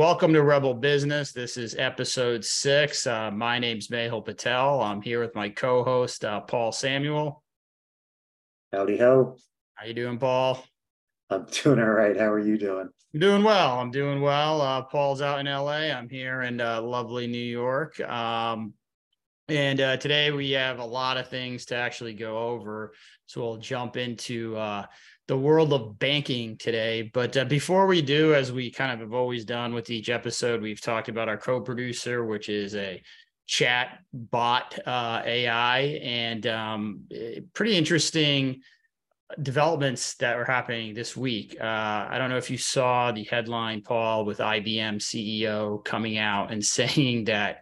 Welcome to Rebel Business. This is episode six. Uh, my name's Mehul Patel. I'm here with my co-host uh, Paul Samuel. Howdy ho. How you doing, Paul? I'm doing all right. How are you doing? I'm doing well. I'm doing well. Uh, Paul's out in LA. I'm here in uh, lovely New York. Um, and uh, today we have a lot of things to actually go over. So we'll jump into uh, the world of banking today. But uh, before we do, as we kind of have always done with each episode, we've talked about our co-producer, which is a chat bot uh, AI, and um, eh, pretty interesting developments that were happening this week. Uh, I don't know if you saw the headline, Paul, with IBM CEO coming out and saying that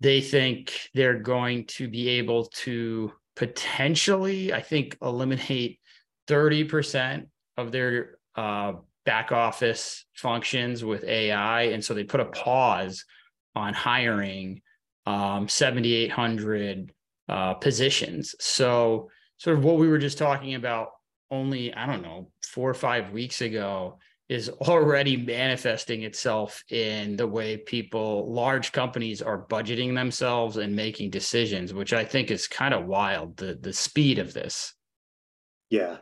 they think they're going to be able to potentially, I think, eliminate 30% of their uh, back office functions with AI. And so they put a pause on hiring um, 7,800 uh, positions. So, sort of what we were just talking about only, I don't know, four or five weeks ago is already manifesting itself in the way people, large companies are budgeting themselves and making decisions, which I think is kind of wild, the, the speed of this. Yeah,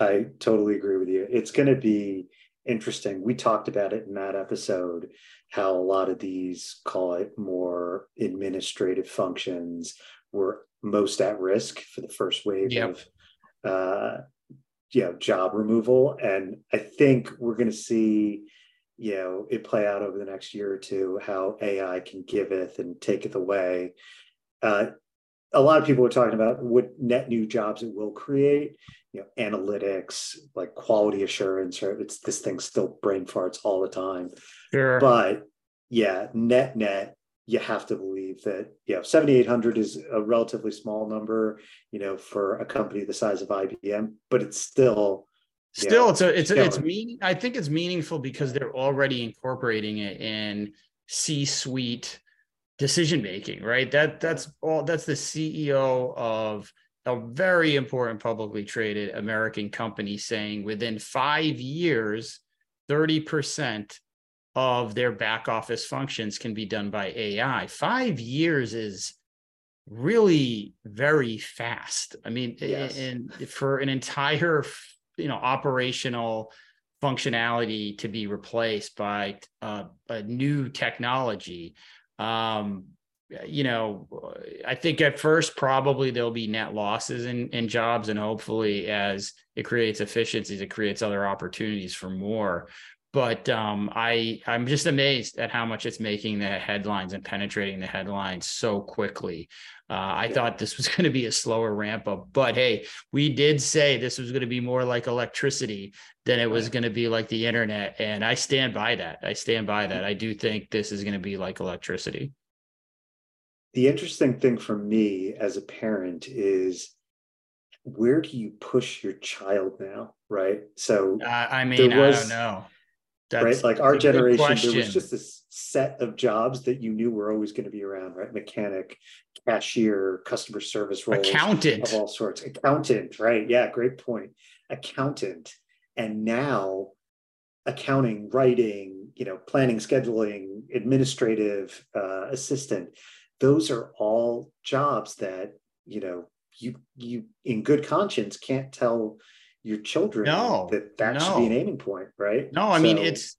I totally agree with you. It's going to be interesting. We talked about it in that episode how a lot of these call it more administrative functions were most at risk for the first wave yep. of uh, you know job removal and i think we're going to see you know it play out over the next year or two how ai can giveth and taketh away uh, a lot of people are talking about what net new jobs it will create you know analytics like quality assurance or it's this thing still brain farts all the time sure. but yeah net net you have to believe that you know 7800 is a relatively small number you know for a company the size of ibm but it's still still know, it's a it's a, it's meaning i think it's meaningful because they're already incorporating it in c-suite decision making right? That that's all that's the ceo of a very important publicly traded american company saying within five years 30% of their back office functions can be done by ai five years is really very fast. I mean yes. and for an entire you know operational functionality to be replaced by uh, a new technology um, you know, I think at first probably there'll be net losses in, in jobs, and hopefully as it creates efficiencies, it creates other opportunities for more. But um, I I'm just amazed at how much it's making the headlines and penetrating the headlines so quickly. Uh, I thought this was going to be a slower ramp up, but hey, we did say this was going to be more like electricity than it was going to be like the internet, and I stand by that. I stand by that. I do think this is going to be like electricity. The interesting thing for me as a parent is where do you push your child now, right? So uh, I mean, was, I don't know. That's right, like our generation, there was just this set of jobs that you knew were always going to be around, right? Mechanic, cashier, customer service roles, accountant of all sorts, accountant, right? Yeah, great point. Accountant, and now accounting, writing, you know, planning, scheduling, administrative uh, assistant those are all jobs that you know you you in good conscience can't tell your children no, that that no. should be an aiming point right no i so, mean it's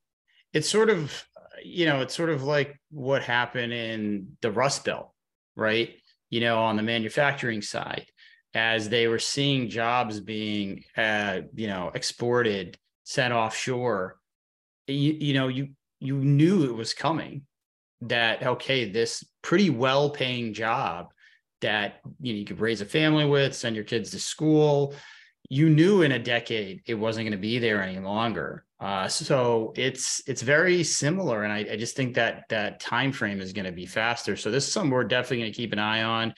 it's sort of you know it's sort of like what happened in the rust belt right you know on the manufacturing side as they were seeing jobs being uh, you know exported sent offshore you, you know you you knew it was coming that okay this pretty well paying job that you know you could raise a family with send your kids to school you knew in a decade it wasn't going to be there any longer uh, so it's it's very similar and I, I, just think that that time frame is going to be faster so this is something we're definitely going to keep an eye on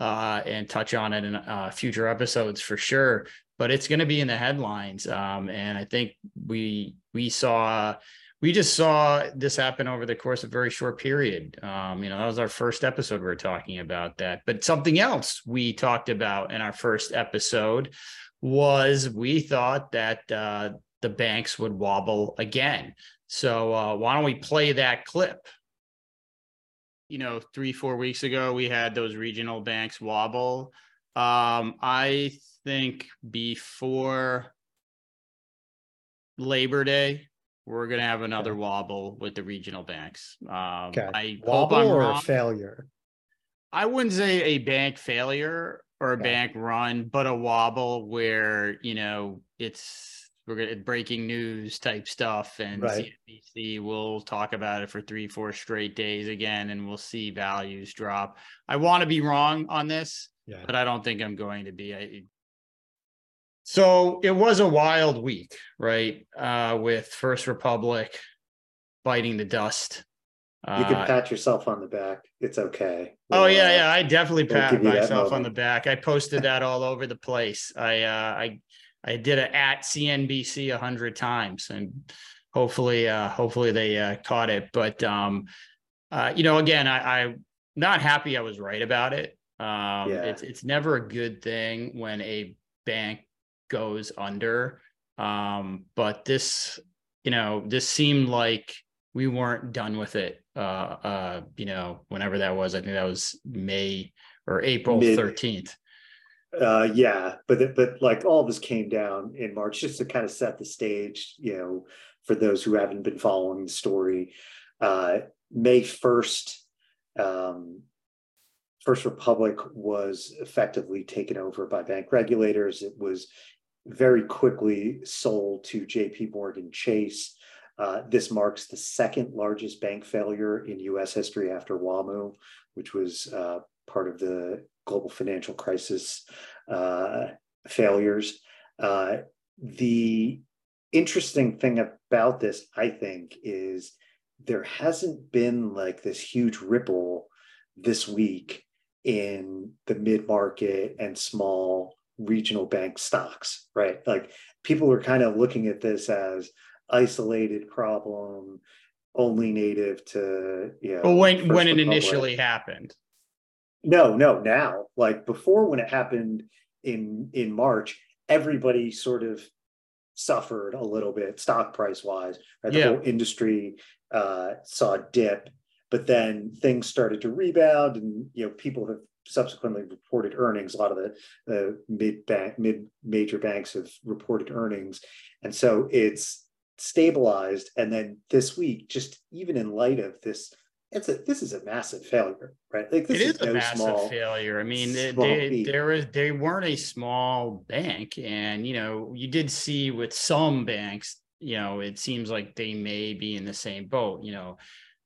uh, and touch on it in uh, future episodes for sure but it's going to be in the headlines um, and i think we we saw we just saw this happen over the course of a very short period. Um, you know, that was our first episode. We were talking about that, but something else we talked about in our first episode was we thought that uh, the banks would wobble again. So uh, why don't we play that clip? You know, three, four weeks ago, we had those regional banks wobble. Um, I think before Labor Day, we're gonna have another Okay. wobble with the regional banks. Um, Okay. I Wobble or wrong. failure? I wouldn't say a bank failure or a Okay. bank run, but a wobble where, you know, it's we're gonna breaking news type stuff and Right. CNBC will talk about it for three, four straight days again, and we'll see values drop. I want to be wrong on this, Yeah. but I don't think I'm going to be. I, so it was a wild week, right? Uh, with First Republic biting the dust. You can Uh, pat yourself on the back. It's okay. Oh We'll, yeah, uh, yeah. I definitely we'll pat give you that myself on the back. I posted that all over the place. I uh I I did it at CNBC a hundred times and hopefully uh hopefully they uh caught it. But um uh you know again I, I'm not happy I was right about it. Um Yeah. it's it's never a good thing when a bank goes under. Um but this you know this seemed like we weren't done with it uh uh you know whenever that was i think that was may or april Mid- 13th Uh, yeah, but but like all of this came down in March just to kind of set the stage, you know, for those who haven't been following the story. Uh, May first, um, First Republic was effectively taken over by bank regulators. It was very quickly sold to J.P. Morgan Chase. Uh, this marks the second largest bank failure in U.S. history after WAMU, which was uh, part of the global financial crisis uh, failures. Uh, the interesting thing about this, I think, is there hasn't been like this huge ripple this week in the mid market and small regional bank stocks, right? Like people are kind of looking at this as isolated problem only native to you know but when when it initially happened No, no, now. Like before when it happened in in March, everybody sort of suffered a little bit stock price wise. Right? The Yeah. whole industry uh saw a dip, but then things started to rebound and you know people have subsequently reported earnings. A lot of the, the mid bank mid major banks have reported earnings. And so it's stabilized. And then this week, just even in light of this, it's a this is a massive failure, right? Like this it is a no massive small failure i mean they, they, there was they weren't a small bank and you know you did see with some banks you know it seems like they may be in the same boat you know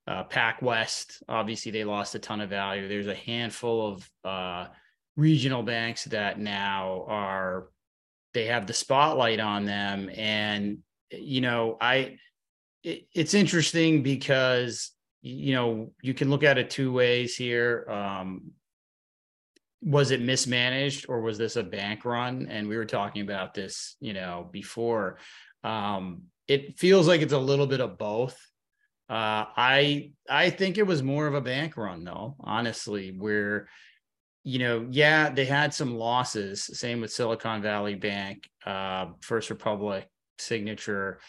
uh, Pac West, obviously they lost a ton of value. There's a handful of uh, regional banks that now are they have the spotlight on them, and you know I it, it's interesting because you know you can look at it two ways here. Um, was it mismanaged or was this a bank run? And we were talking about this, you know, before. Um, it feels like it's a little bit of both. Uh, I I think it was more of a bank run though, honestly, where you know, yeah, they had some losses. Same with Silicon Valley Bank, uh, First Republic, Signature,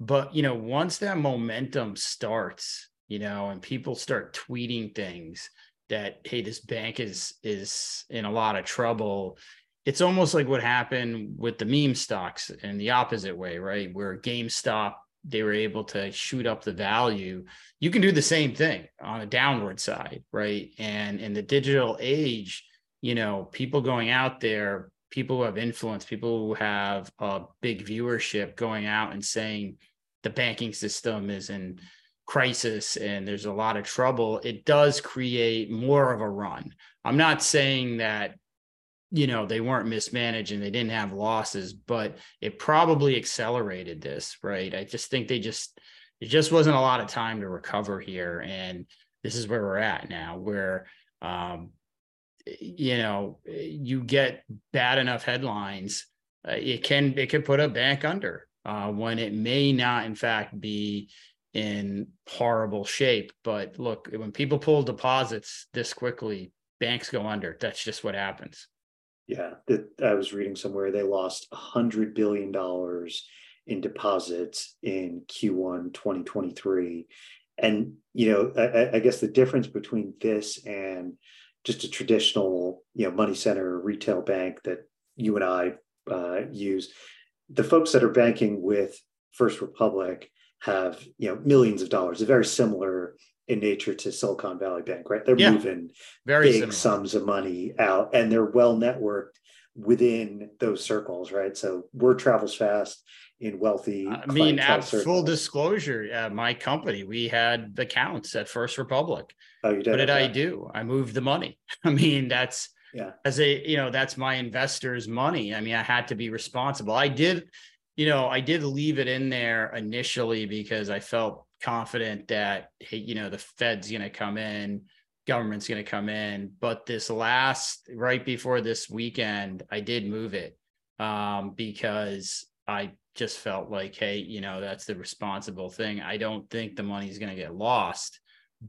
but you know, once that momentum starts, you know, and people start tweeting things that hey, this bank is is in a lot of trouble. It's almost like what happened with the meme stocks in the opposite way, right? Where GameStop they were able to shoot up the value you can do the same thing on a downward side right and in the digital age you know people going out there people who have influence people who have a big viewership going out and saying the banking system is in crisis and there's a lot of trouble it does create more of a run. I'm not saying that you know they weren't mismanaged and they didn't have losses but it probably accelerated this right? I just think they just it just wasn't a lot of time to recover here and this is where we're at now where um you know you get bad enough headlines uh, it can it can put a bank under uh when it may not in fact be in horrible shape. But look when people pull deposits this quickly banks go under. That's just what happens. Yeah, that I was reading somewhere they lost hundred billion dollars in deposits in Q1 2023. And, you know, I, I guess the difference between this and just a traditional, you know, money center retail bank that you and I uh, use, the folks that are banking with First Republic have, you know, millions of dollars. They're very similar in nature to Silicon Valley Bank, right? They're yeah, moving very big similar. sums of money out and they're well networked within those circles, right? So word travels fast in wealthy. I mean, at full disclosure, uh, my company, we had accounts at First Republic. Oh, you did? What did okay. I do? I moved the money. I mean, that's yeah. As a, you know, that's my investors' money. I mean, I had to be responsible. I did, you know, I did leave it in there initially because I felt confident that hey, you know, the Fed's going to come in government's going to come in. But this last, right before this weekend, I did move it um, because I just felt like, hey, you know, that's the responsible thing. I don't think the money's going to get lost,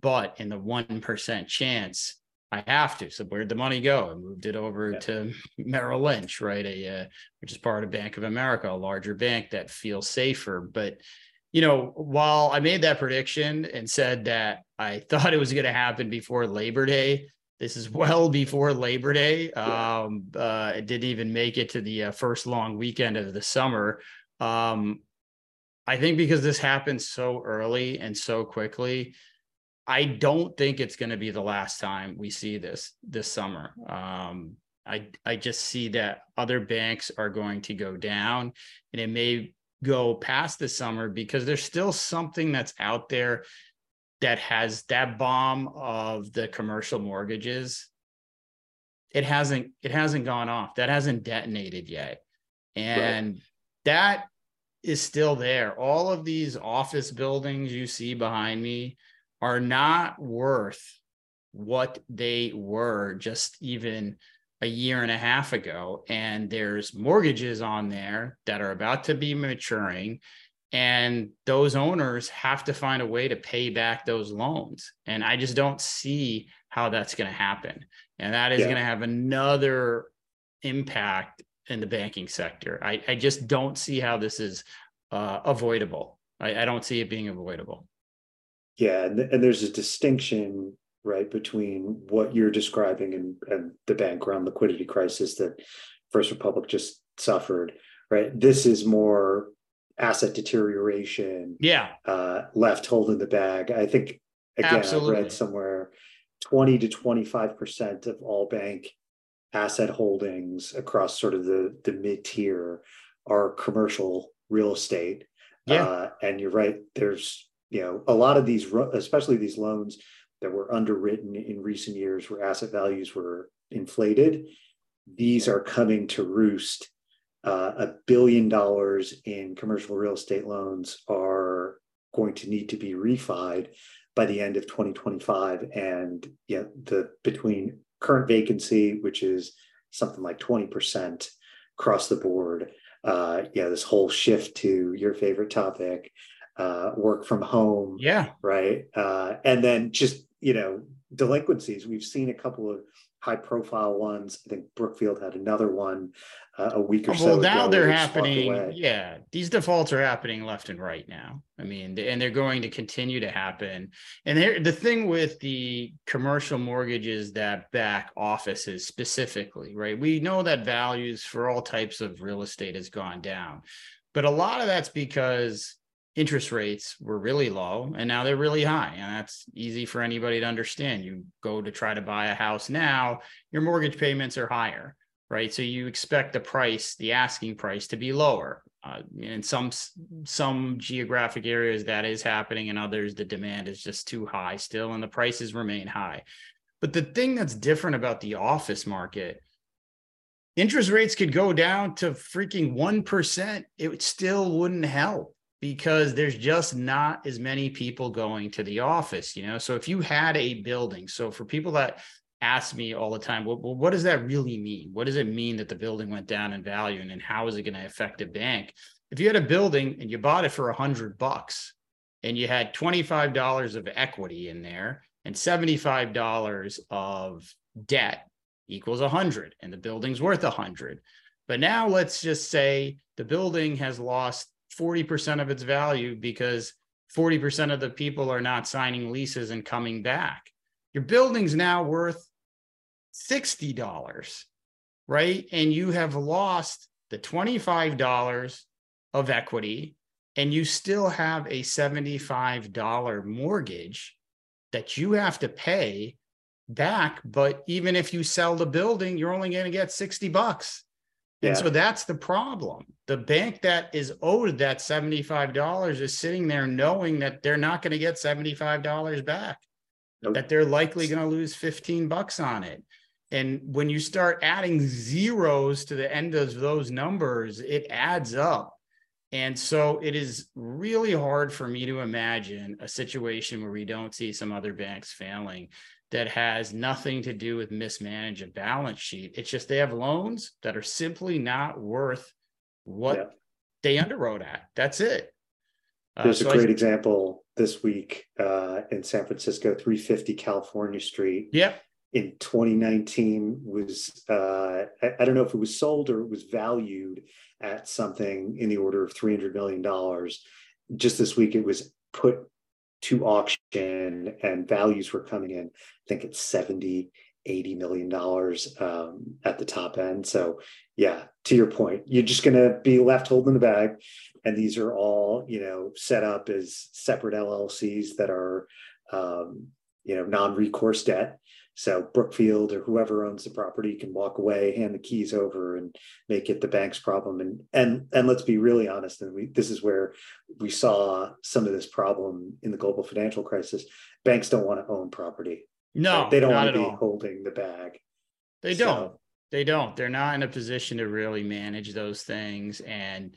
but in the 1% chance, I have to. So where'd the money go? I moved it over yeah. to Merrill Lynch, right? A uh, which is part of Bank of America, a larger bank that feels safer. But you know, while I made that prediction and said that I thought it was going to happen before Labor Day, this is well before Labor Day. Um, uh, it didn't even make it to the uh, first long weekend of the summer. Um, I think because this happened so early and so quickly, I don't think it's going to be the last time we see this this summer. Um, I I just see that other banks are going to go down, and it may go past the summer because there's still something that's out there that has that bomb of the commercial mortgages it hasn't it hasn't gone off that hasn't detonated yet and right. That is still there. All of these office buildings you see behind me are not worth what they were just even a year and a half ago. And there's mortgages on there that are about to be maturing and those owners have to find a way to pay back those loans. And i just don't see how that's going to happen. And that is yeah. going to have another impact in the banking sector i, I just don't see how this is uh, avoidable I, I don't see it being avoidable yeah and, and there's a distinction right, between what you're describing and, and the bank run liquidity crisis that First Republic just suffered, right? This is more asset deterioration. Yeah. Uh, left holding the bag. I think, again, Absolutely. I read somewhere 20 to 25% of all bank asset holdings across sort of the, the mid tier are commercial real estate. Yeah. Uh, and you're right. There's, you know, a lot of these, especially these loans that were underwritten in recent years where asset values were inflated, these are coming to roost. Uh, a billion dollars in commercial real estate loans are going to need to be refied by the end of 2025 and yeah the between current vacancy which is something like 20% across the board. Uh yeah this whole shift to your favorite topic uh work from home yeah. right? Uh and then just you know delinquencies. We've seen a couple of high profile ones. I think brookfield had another one uh, a week or well, so well now they're happening yeah these defaults are happening left and right now. I mean and they're going to continue to happen. And the thing with the commercial mortgages that back offices specifically right? We know that values for all types of real estate has gone down. But a lot of that's because interest rates were really low and now they're really high. And that's easy for anybody to understand. You go to try to buy a house now, your mortgage payments are higher, right? So you expect the price, the asking price to be lower. Uh, in some some geographic areas that is happening in others the demand is just too high still and the prices remain high but the thing that's different about the office market interest rates could go down to freaking 1% it still wouldn't help because there's just not as many people going to the office, you know. So if you had a building, so for people that ask me all the time, well, what does that really mean? What does it mean that the building went down in value, and then how is it going to affect a bank? If you had a building and you bought it for a hundred bucks, and you had twenty five dollars of equity in there and seventy five dollars of debt equals a hundred, and the building's worth a hundred. But now let's just say the building has lost 40% of its value because 40% of the people are not signing leases and coming back. Your building's now worth $60, right? And you have lost the $25 of equity and you still have a $75 mortgage that you have to pay back. But even if you sell the building, you're only going to get 60 bucks. And so that's the problem. The bank that is owed that $75 is sitting there knowing that they're not going to get $75 back, nope. that they're likely going to lose 15 bucks on it. And when you start adding zeros to the end of those numbers, it adds up. And so it is really hard for me to imagine a situation where we don't see some other banks failing that has nothing to do with mismanage a balance sheet. It's just they have loans that are simply not worth what yeah. they underwrote at. That's it. Uh, There's so a great I, example this week uh, in San Francisco, 350 California Street. Yep. In 2019 was uh, I, I don't know if it was sold or it was valued at something in the order of 300 million dollars. Just this week, it was put to auction and values were coming in i think it's 70 80 million dollars um, at the top end. So yeah to your point you're just going to be left holding the bag. And these are all you know set up as separate llcs that are um, you know non-recourse debt so Brookfield or whoever owns the property can walk away, hand the keys over, and make it the bank's problem. And and and let's be really honest. And we this is where we saw some of this problem in the global financial crisis. Banks don't want to own property. No, right? they don't want to be all. holding the bag. They so, don't. They don't. They're not in a position to really manage those things. And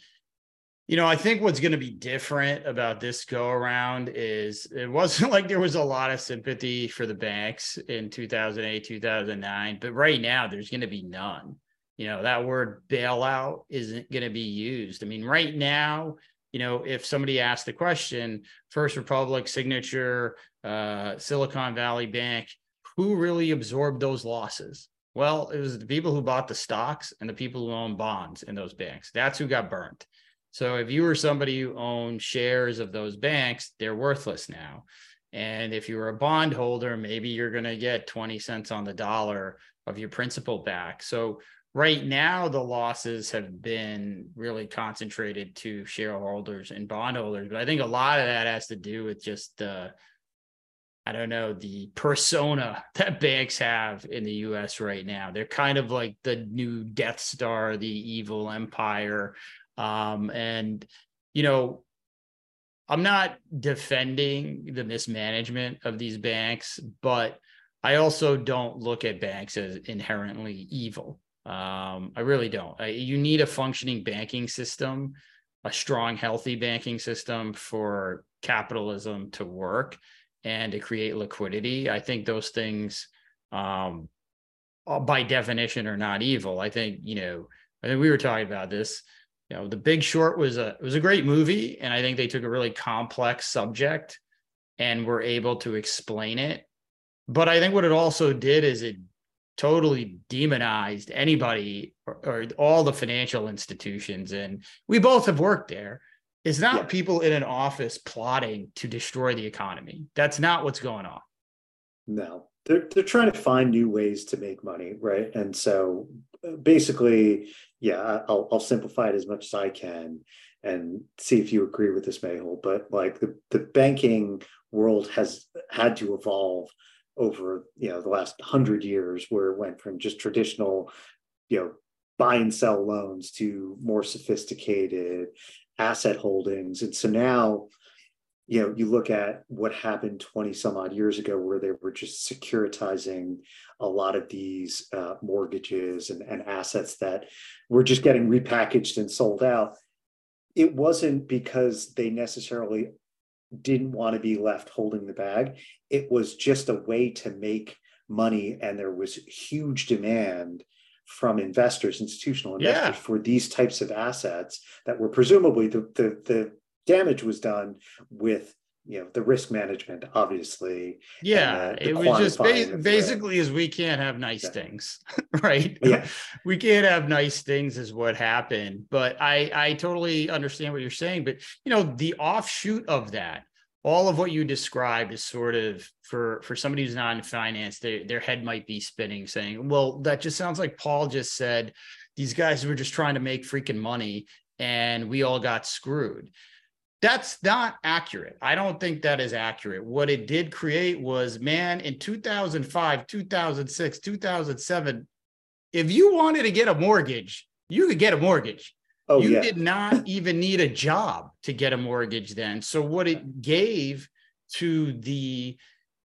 you know, I think what's going to be different about this go around is it wasn't like there was a lot of sympathy for the banks in 2008, 2009, but right now there's going to be none. You know, that word bailout isn't going to be used. I mean, right now, you know, if somebody asked the question, First Republic, Signature, uh, Silicon Valley Bank, who really absorbed those losses? Well, it was the people who bought the stocks and the people who own bonds in those banks. That's who got burnt. So if you were somebody who owned shares of those banks, they're worthless now. And if you were a bond holder, maybe you're going to get 20 cents on the dollar of your principal back. So right now, the losses have been really concentrated to shareholders and bondholders. But I think a lot of that has to do with just the, I don't know, the persona that banks have in the US right now. They're kind of like the new Death Star, the evil empire um, and, you know, I'm not defending the mismanagement of these banks, but I also don't look at banks as inherently evil. Um, I really don't. I, you need a functioning banking system, a strong, healthy banking system for capitalism to work and to create liquidity. I think those things, um, by definition, are not evil. I think, you know, I think we were talking about this you know the big short was a it was a great movie and i think they took a really complex subject and were able to explain it. But i think what it also did is it totally demonized anybody or, or all the financial institutions and we both have worked there. It's not yeah. people in an office plotting to destroy the economy. That's not what's going on. No. They're, they're trying to find new ways to make money right? And so basically, yeah, I'll, I'll simplify it as much as I can and see if you agree with this, Mehul. But like the, the banking world has had to evolve over you know the last hundred years, where it went from just traditional, you know, buy and sell loans to more sophisticated asset holdings, and so now you know, you look at what happened 20 some odd years ago where they were just securitizing a lot of these uh, mortgages and, and assets that were just getting repackaged and sold out. It wasn't because they necessarily didn't want to be left holding the bag. It was just a way to make money, and there was huge demand from investors, institutional investors, yeah. for these types of assets that were presumably the, the, the damage was done with you know the risk management obviously yeah the, the it was just ba- basically is we can't have nice yeah. things right? Yeah. We can't have nice things is what happened but i i totally understand what you're saying but you know the offshoot of that all of what you described is sort of for for somebody who's not in finance they, their head might be spinning saying well that just sounds like paul just said these guys were just trying to make freaking money and we all got screwed that's not accurate. I don't think that is accurate. What it did create was, man, in 2005, 2006, 2007, if you wanted to get a mortgage, you could get a mortgage. Oh, you yeah. did not even need a job to get a mortgage then. So, what it gave to the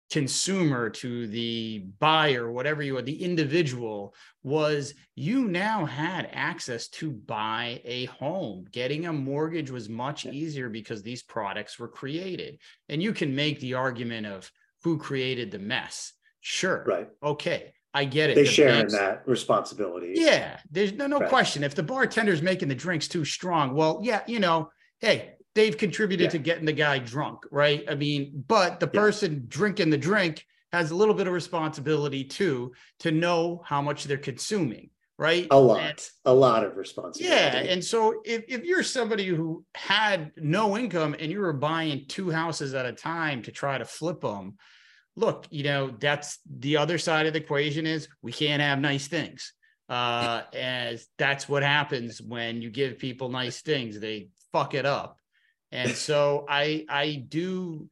consumer to the buyer whatever you are the individual was you now had access to buy a home getting a mortgage was much easier because these products were created and you can make the argument of who created the mess sure right okay I get it. They the share banks, in that responsibility. Yeah, there's no no right. question. If the bartender's making the drinks too strong, well, yeah, you know, hey, they've contributed yeah. to getting the guy drunk, right? I mean, but the yeah. person drinking the drink has a little bit of responsibility too to know how much they're consuming, right? A lot, and, a lot of responsibility. Yeah. And so if, if you're somebody who had no income and you were buying two houses at a time to try to flip them, look, you know, that's the other side of the equation is we can't have nice things. Uh, as that's what happens when you give people nice things, they fuck it up. And so I I do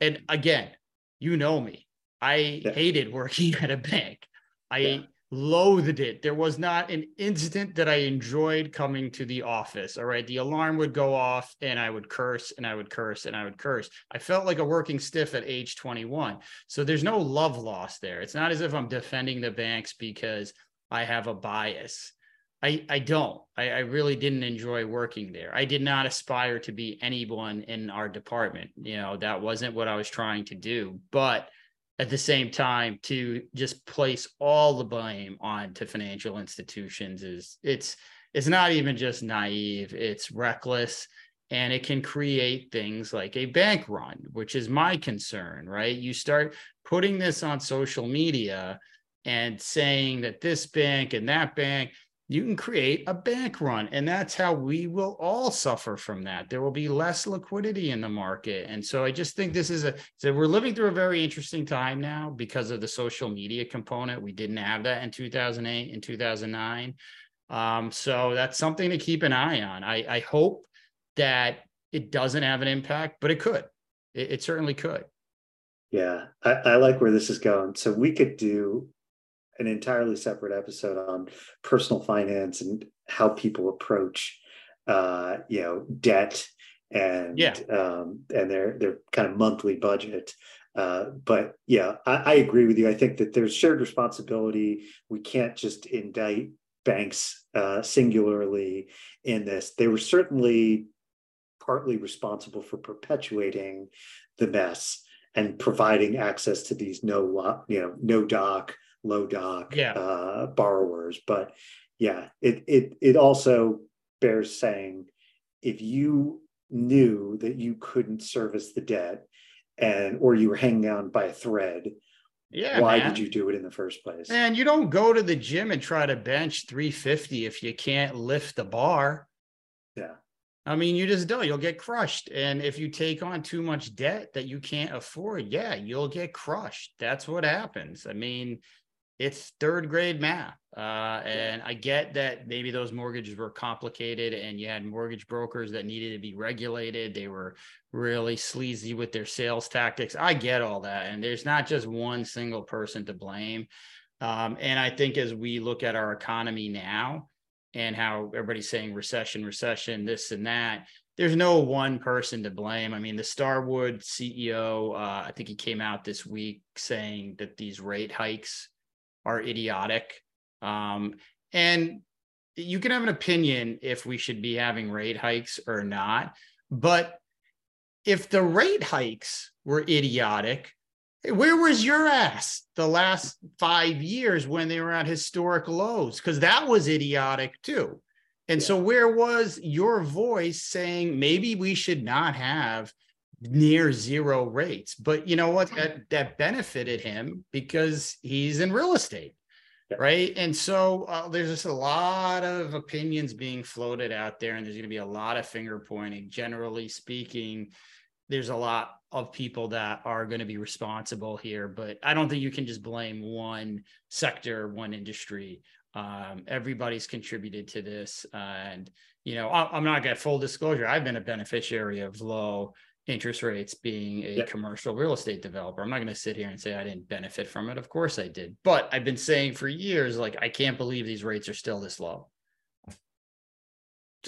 and again, you know me. I yeah. hated working at a bank. I yeah. loathed it. There was not an instant that I enjoyed coming to the office. All right. The alarm would go off and I would curse and I would curse and I would curse. I felt like a working stiff at age 21. So there's no love lost there. It's not as if I'm defending the banks because I have a bias. I, I don't. I, I really didn't enjoy working there. I did not aspire to be anyone in our department. You know, that wasn't what I was trying to do. But at the same time, to just place all the blame onto financial institutions is it's it's not even just naive, it's reckless and it can create things like a bank run, which is my concern, right? You start putting this on social media and saying that this bank and that bank you can create a bank run. And that's how we will all suffer from that. There will be less liquidity in the market. And so I just think this is a, so we're living through a very interesting time now because of the social media component. We didn't have that in 2008 and 2009. Um, so that's something to keep an eye on. I, I hope that it doesn't have an impact, but it could. It, it certainly could. Yeah, I, I like where this is going. So we could do an entirely separate episode on personal finance and how people approach uh, you know debt and yeah. um, and their their kind of monthly budget. Uh, but yeah, I, I agree with you. I think that there's shared responsibility. We can't just indict banks uh, singularly in this. They were certainly partly responsible for perpetuating the mess and providing access to these no you know no doc low doc yeah. uh, borrowers. But yeah, it it it also bears saying if you knew that you couldn't service the debt and or you were hanging on by a thread yeah why man. did you do it in the first place and you don't go to the gym and try to bench 350 if you can't lift the bar yeah I mean, you just don't. You'll get crushed. And if you take on too much debt that you can't afford, yeah, you'll get crushed. That's what happens. I mean, it's third grade math. Uh, and I get that maybe those mortgages were complicated and you had mortgage brokers that needed to be regulated. They were really sleazy with their sales tactics. I get all that. And there's not just one single person to blame. Um, and I think as we look at our economy now and how everybody's saying recession, recession, this and that, there's no one person to blame. I mean, the Starwood CEO, uh, I think he came out this week saying that these rate hikes are idiotic. Um, and you can have an opinion if we should be having rate hikes or not. But if the rate hikes were idiotic, where was your ass the last five years when they were at historic lows? Because that was idiotic too. And yeah. so, where was your voice saying maybe we should not have near zero rates. But you know what? That that benefited him because he's in real estate. Right. And so uh, there's just a lot of opinions being floated out there, and there's going to be a lot of finger pointing. Generally speaking, there's a lot of people that are going to be responsible here, but I don't think you can just blame one sector, one industry. Um, everybody's contributed to this. And, you know, I, am not going to full disclosure. I've been a beneficiary of low interest rates being a commercial real estate developer. I'm not going to sit here and say I didn't benefit from it. Of course I did. But I've been saying for years, like, I can't believe these rates are still this low.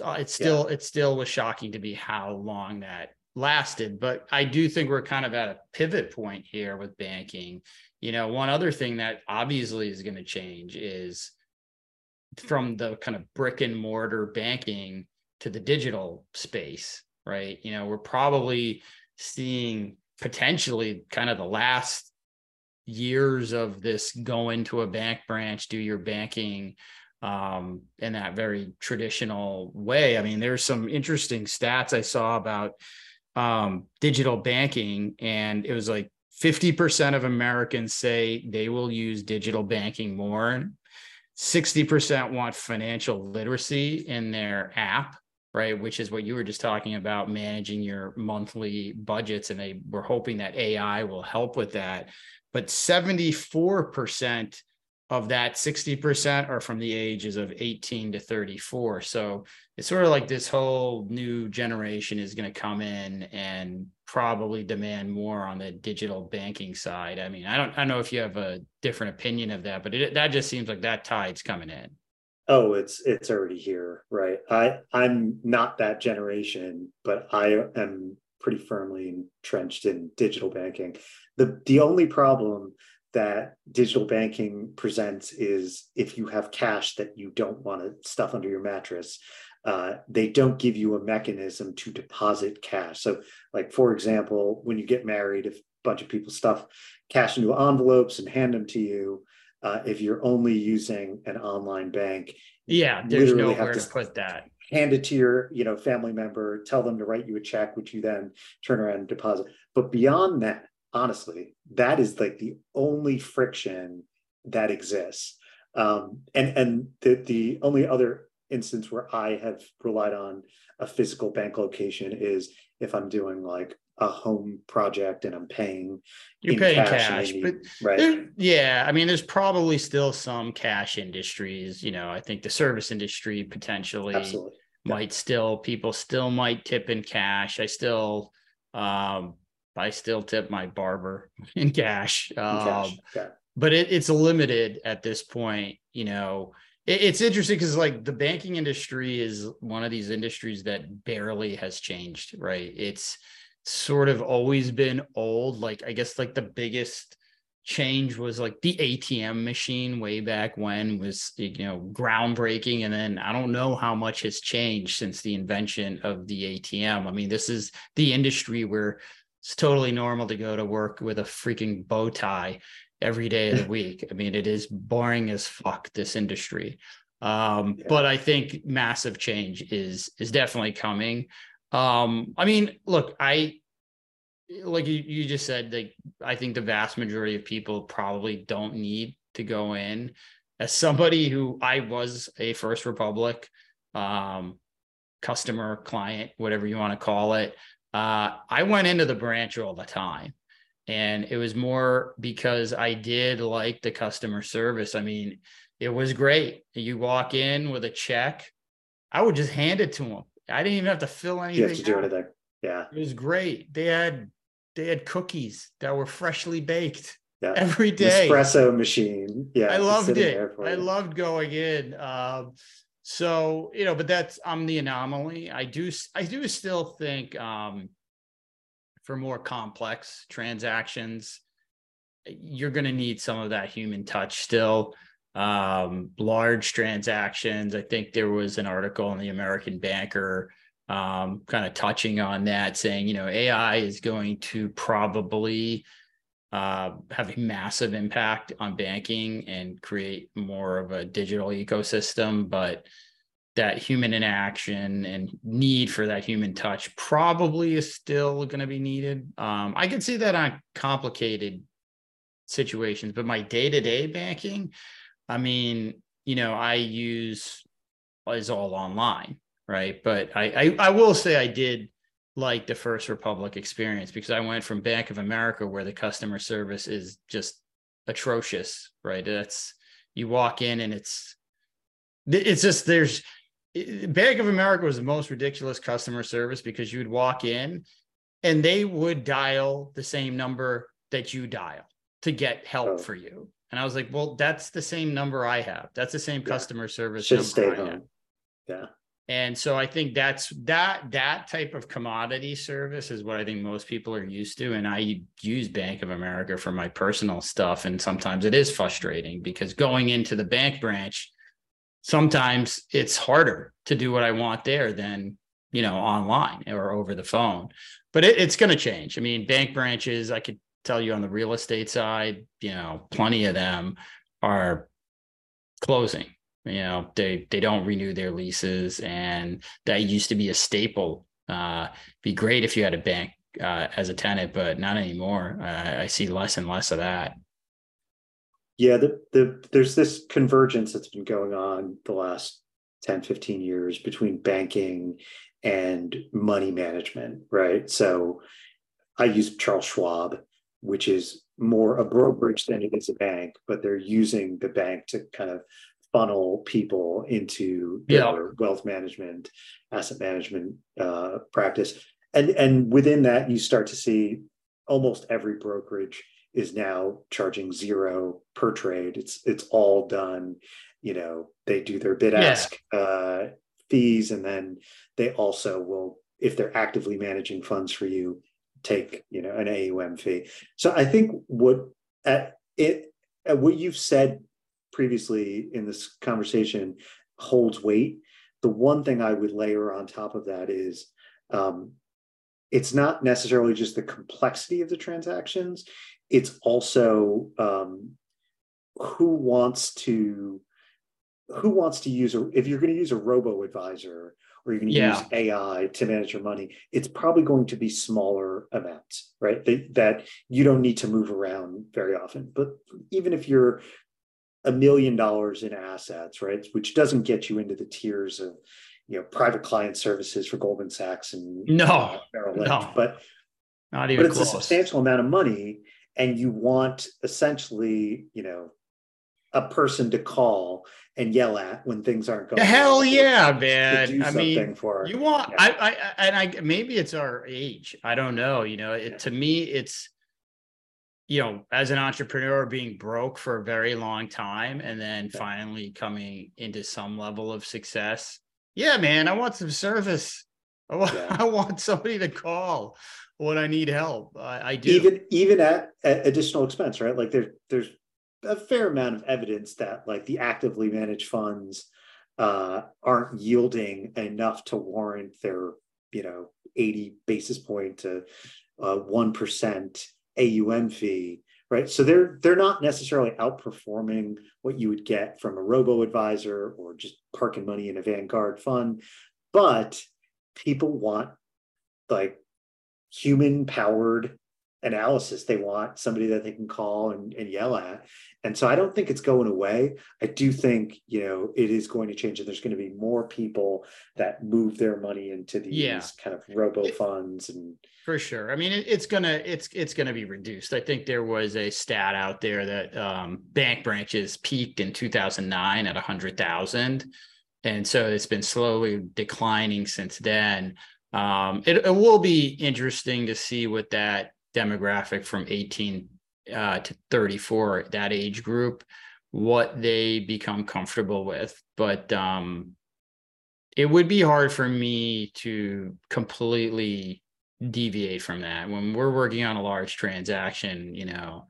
Uh, it's still, yeah. it still was shocking to me how long that lasted. But I do think we're kind of at a pivot point here with banking. You know, one other thing that obviously is going to change is from the kind of brick and mortar banking to the digital space right? You know, we're probably seeing potentially kind of the last years of this go into a bank branch, do your banking um, in that very traditional way. I mean, there's some interesting stats I saw about um, digital banking, and it was like 50% of Americans say they will use digital banking more. 60% want financial literacy in their app right? Which is what you were just talking about managing your monthly budgets. And they were hoping that AI will help with that. But 74% of that 60% are from the ages of 18 to 34. So it's sort of like this whole new generation is going to come in and probably demand more on the digital banking side. I mean, I don't, I know if you have a different opinion of that, but it, that just seems like that tide's coming in oh it's it's already here right? I i'm not that generation but i am pretty firmly entrenched in digital banking. The the only problem that digital banking presents is if you have cash that you don't want to stuff under your mattress uh, they don't give you a mechanism to deposit cash. So like for example when you get married if a bunch of people stuff cash into envelopes and hand them to you uh, if you're only using an online bank. Yeah, there's nowhere to, to put that. Hand it to your, you know, family member, tell them to write you a check, which you then turn around and deposit. But beyond that, honestly, that is like the only friction that exists. Um, and and the the only other instance where I have relied on a physical bank location is if I'm doing like a home project and I'm paying you're paying cash, cash but right there, yeah I mean there's probably still some cash industries you know I think the service industry potentially Absolutely. might yeah. still people still might tip in cash I still um I still tip my barber in cash, um, cash. Yeah. but it, it's limited at this point you know it's interesting because like the banking industry is one of these industries that barely has changed right it's sort of always been old. Like I guess like the biggest change was like the ATM machine way back when was you know groundbreaking and then I don't know how much has changed since the invention of the ATM. I mean this is the industry where it's totally normal to go to work with a freaking bow tie every day of the week. I mean it is boring as fuck this industry. Um, yeah. but I think massive change is is definitely coming. Um, I mean, look, I like you, you just said, like I think the vast majority of people probably don't need to go in. As somebody who I was a First Republic um, customer, client, whatever you want to call it, uh, I went into the branch all the time. And it was more because I did like the customer service. I mean, it was great. You walk in with a check, I would just hand it to them I didn't even have to fill anything. You have to do anything. Yeah. It was great. They had they had cookies that were freshly baked yeah. every day. Espresso machine. Yeah. I loved it. I loved going in. Um, so you know, but that's I'm the anomaly. I do I do still think um, for more complex transactions, you're going to need some of that human touch still um, large transactions. I think there was an article in the American Banker um, kind of touching on that, saying, you know, AI is going to probably uh, have a massive impact on banking and create more of a digital ecosystem. But that human interaction and need for that human touch probably is still going to be needed. Um, I can see that on complicated situations, but my day to day banking, I mean, you know, I use is all online, right? But I, I, I will say I did like the First Republic experience because I went from Bank of America where the customer service is just atrocious, right? That's you walk in and it's it's just there's Bank of America was the most ridiculous customer service because you would walk in and they would dial the same number that you dial to get help oh. for you. And I was like, well, that's the same number I have. That's the same yeah. customer service. Should stay home. Yeah. And so I think that's that that type of commodity service is what I think most people are used to. And I use Bank of America for my personal stuff. And sometimes it is frustrating because going into the bank branch, sometimes it's harder to do what I want there than you know online or over the phone. But it, it's going to change. I mean, bank branches, I could tell you on the real estate side, you know, plenty of them are closing. You know, they they don't renew their leases, and that used to be a staple. Uh, be great if you had a bank uh, as a tenant, but not anymore. Uh, I see less and less of that. Yeah, the, the there's this convergence that's been going on the last 10, 15 years between banking and money management, right? So I use Charles Schwab, which is more a brokerage than it is a bank, but they're using the bank to kind of funnel people into their wealth management, asset management uh, practice. And, and within that, you start to see almost every brokerage is now charging zero per trade. It's it's all done. You know, they do their bid ask yeah. uh, fees, and then they also will, if they're actively managing funds for you, take you know an AUM fee. So I think what at it at what you've said previously in this conversation holds weight. The one thing I would layer on top of that is um, it's not necessarily just the complexity of the transactions it's also um, who wants to who wants to use a if you're going to use a robo advisor or to yeah. use AI to manage your money, it's probably going to be smaller amounts, right? That, that you don't need to move around very often. But even if you're a million dollars in assets, right, which doesn't get you into the tiers of you know private client services for Goldman Sachs and no, uh, Merrill Lynch, no. but not even but it's close. a substantial amount of money and you want essentially, you know, a person to call and yell at when things aren't going. Hell well, yeah, man! I mean, for you want yeah. I, I and I maybe it's our age. I don't know. You know, it, yeah. to me, it's you know, as an entrepreneur, being broke for a very long time and then yeah. finally coming into some level of success. Yeah, man, I want some service. I want, I want somebody to call when I need help. I, I do even even at, at, additional expense, right? Like there, there's a fair amount of evidence that like the actively managed funds uh, aren't yielding enough to warrant their you know 80 basis point to uh, one uh, AUM fee, right? So they're they're not necessarily outperforming what you would get from a robo advisor or just parking money in a Vanguard fund, but people want like human powered analysis. They want somebody that they can call and, and, yell at. And so I don't think it's going away. I do think, you know, it is going to change and there's going to be more people that move their money into these yeah. kind of robo funds and for sure. I mean, it, it's gonna it's it's gonna be reduced. I think there was a stat out there that um, bank branches peaked in 2009 at 100,000. And so it's been slowly declining since then. Um, it, it, will be interesting to see what that demographic from 18 uh, to 34, that age group, what they become comfortable with. But um, it would be hard for me to completely deviate from that. When we're working on a large transaction, you know,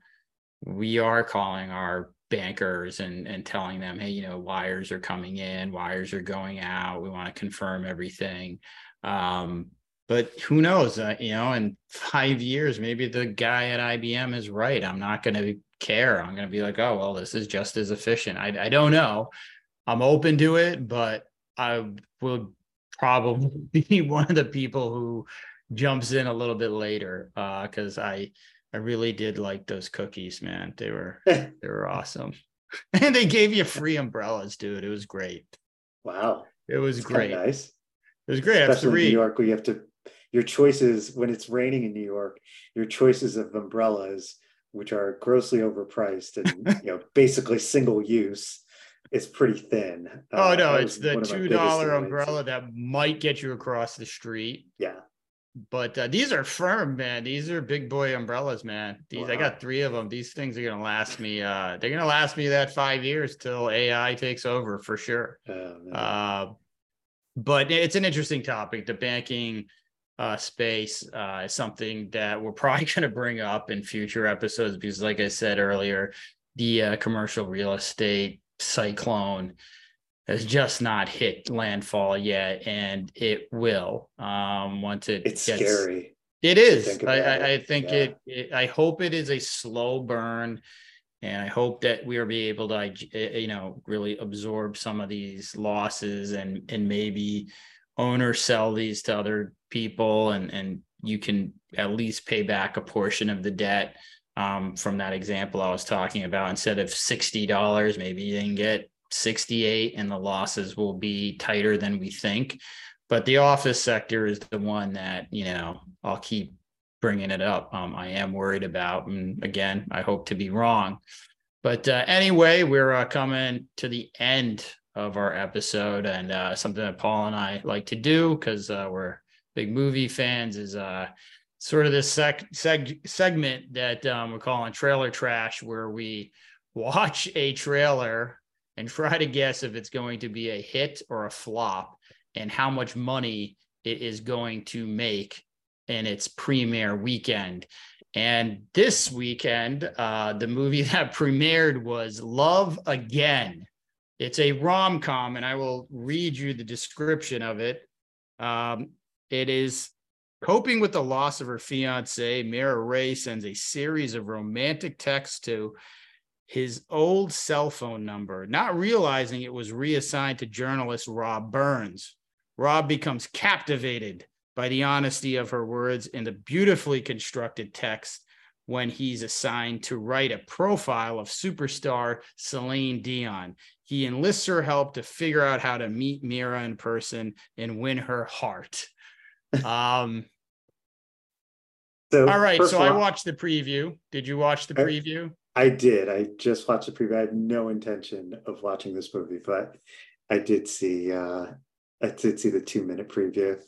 we are calling our bankers and and telling them hey you know wires are coming in wires are going out we want to confirm everything um, but who knows? Uh, you know, in five years, maybe the guy at IBM is right. I'm not going to care. I'm going to be like, oh, well, this is just as efficient. I, I don't know. I'm open to it, but I will probably be one of the people who jumps in a little bit later uh because I I really did like those cookies, man. They were they were awesome. And they gave you free umbrellas, dude. It was great. Wow. It was It's great. Nice. It was great. I have Especially in New. York, where you have to, your choices, when it's raining in New York, your choices of umbrellas, which are grossly overpriced and, you know, basically single use, is pretty thin. Oh Uh, no, it's the one of my two biggest umbrella that might get you across the street. Yeah, But uh, these are firm, man. These are big boy umbrellas, man. These I got three of them. These things are gonna last me. Uh, they're gonna last me that five years till AI takes over for sure. Oh. Uh, but it's an interesting topic. The banking uh, space uh, is something that we're probably going to bring up in future episodes because, like I said earlier, the uh, commercial real estate cyclone has just not hit landfall yet, and it will um, once it it's gets, scary. it is. think I, I, I think Yeah. it, it. I hope it is a slow burn, and I hope that we will be able to, eh, you know, really absorb some of these losses and and maybe own or sell these to other people, and and you can at least pay back a portion of the debt um, from that example I was talking about. Instead of sixty dollars, maybe you can get sixty-eight, and the losses will be tighter than we think but the office sector is the one that you know I'll keep bringing it up. Um, I am worried about, and again, I hope to be wrong. But uh, anyway, we're uh, coming to the end of our episode, and uh, something that Paul and I like to do because uh, we're big movie fans is uh, sort of this sec- seg- segment that um, we're calling trailer trash, where we watch a trailer and try to guess if it's going to be a hit or a flop and how much money it is going to make in its premiere weekend. And this weekend, uh, the movie that premiered was Love Again. It's a rom com, and I will read you the description of it. Um, it is coping with the loss of her fiance. Mira Ray sends a series of romantic texts to his old cell phone number, not realizing it was reassigned to journalist Rob Burns. Rob becomes captivated by the honesty of her words and the beautifully constructed text when he's assigned to write a profile of superstar Celine Dion. He enlists her help to figure out how to meet Mira in person and win her heart. Um, So, all right, so I all, watched the preview. Did you watch the I- preview? I did. I just watched the preview. I had no intention of watching this movie, but I did see. uh I did see the two minute preview.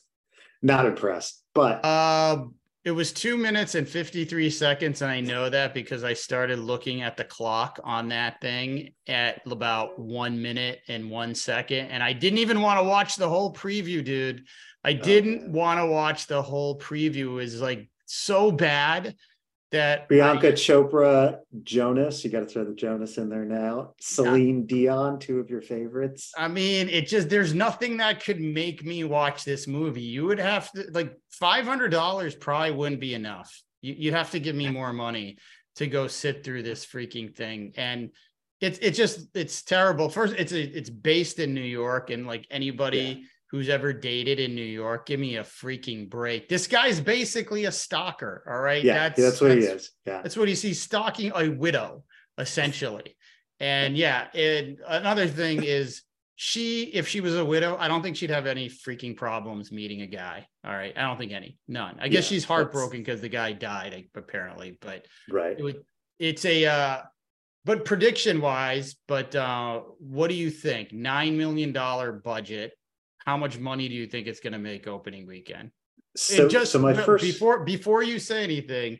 Not impressed, but Uh, it was two minutes and 53 seconds. And I know that because I started looking at the clock on that thing at about one minute and one second. And I didn't even want to watch the whole preview, dude. I oh, didn't man. want to watch the whole preview. It was like so bad that Priyanka I- Chopra, Jonas. You got to throw the Jonas in there now. Celine Dion, two of your favorites. I mean, it just there's nothing that could make me watch this movie. You would have to like five hundred dollars probably wouldn't be enough. You, you'd have to give me more money to go sit through this freaking thing. And it's it's just it's terrible. First, it's a, it's based in New York, and like anybody who's ever dated in New York, give me a freaking break. This guy's basically a stalker. All right, Yeah, that's, what he is. Yeah, that's what he sees stalking a widow, essentially. And yeah, and another thing is she, if she was a widow, I don't think she'd have any freaking problems meeting a guy. All right. I don't think any, none. I guess Yeah, she's heartbroken because the guy died, apparently, but right. it would, it's a, uh, but prediction wise, but uh, what do you think? Nine million dollar budget. How much money do you think it's going to make opening weekend? So, And just so my no, first before before you say anything,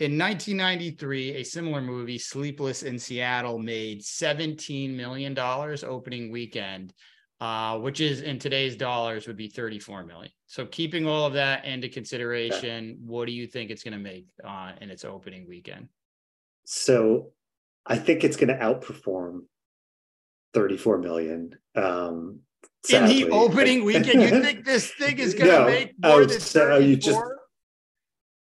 in 1993, a similar movie, Sleepless in Seattle, made 17 million dollars opening weekend, uh, which is in today's dollars would be 34 million. So keeping all of that into consideration, what do you think it's going to make uh, in its opening weekend? So I think it's going to outperform 34 million. Um, In the opening weekend, you think this thing is going to No, make oh, more than so you just- 34?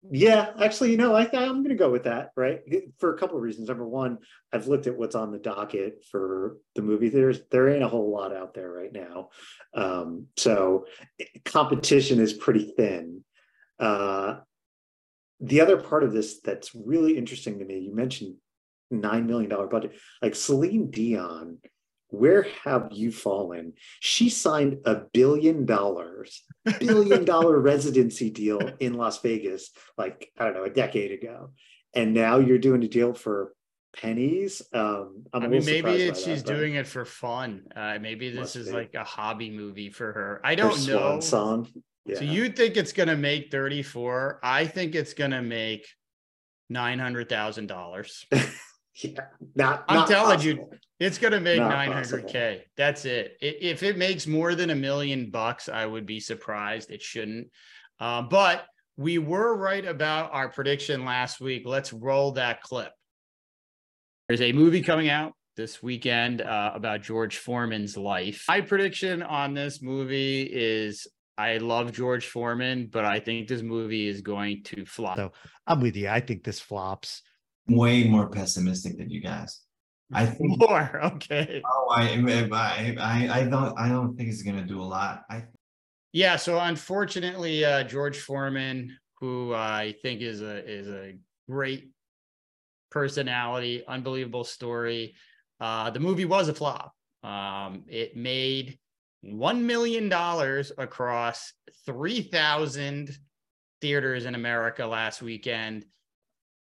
Yeah, actually, you know, I, I'm going to go with that, right? For a couple of reasons. Number one, I've looked at what's on the docket for the movie theaters. There ain't a whole lot out there right now. Um, so competition is pretty thin. Uh, the other part of this that's really interesting to me, you mentioned $9 million budget. Like Celine Dion where have you fallen? She signed a billion dollars, billion dollar residency deal in Las Vegas, like, I don't know, a decade ago. And now you're doing a deal for pennies. Um, i mean, maybe she's that, doing it for fun. Uh, maybe this is be. like a hobby movie for her. I don't her know. Song. Yeah. So you think it's going to make 34? I think it's going to make $900,000. yeah, not, I'm not telling possible. you, it's going to make 900K. That's it. If it makes more than a million bucks, I would be surprised. It shouldn't. Uh, but we were right about our prediction last week. Let's roll that clip. There's a movie coming out this weekend uh, about George Foreman's life. My prediction on this movie is I love George Foreman, but I think this movie is going to flop. So I'm with you. I think this flops way more pessimistic than you guys. I think more. Okay. Oh, I, I, I, I don't, I don't think it's gonna do a lot. I. Yeah. So unfortunately, uh, George Foreman, who I think is a is a great personality, unbelievable story. Uh, the movie was a flop. Um, it made one million dollars across three thousand theaters in America last weekend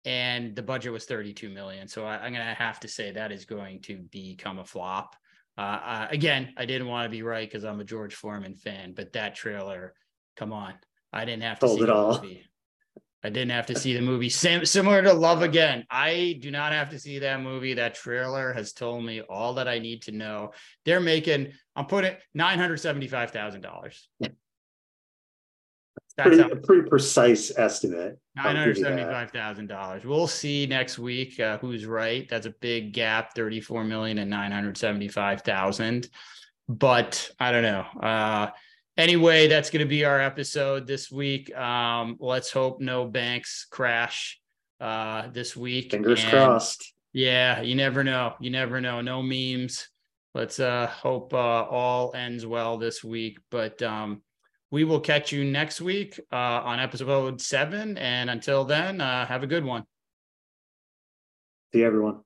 and the budget was 32 million. So I, am going to have to say that is going to become a flop. Uh, uh, again, I didn't want to be right because I'm a George Foreman fan, but that trailer, come on, I didn't have to Hold see it all. Movie. I didn't have to see the movie. Same, similar to Love Again. I do not have to see that movie. That trailer has told me all that I need to know. They're making, I'm putting $975,000. That's pretty, a pretty precise estimate. Nine hundred seventy-five thousand dollars. We'll see next week uh, who's right. That's a big gap: thirty-four million and nine hundred seventy-five thousand. But I don't know. Uh, anyway, that's going to be our episode this week. Um, let's hope no banks crash uh, this week. Fingers and, crossed. Yeah, you never know. You never know. No memes. Let's uh, hope uh, all ends well this week. But um, we will catch you next week uh, on episode seven. And until then, uh, have a good one. See everyone.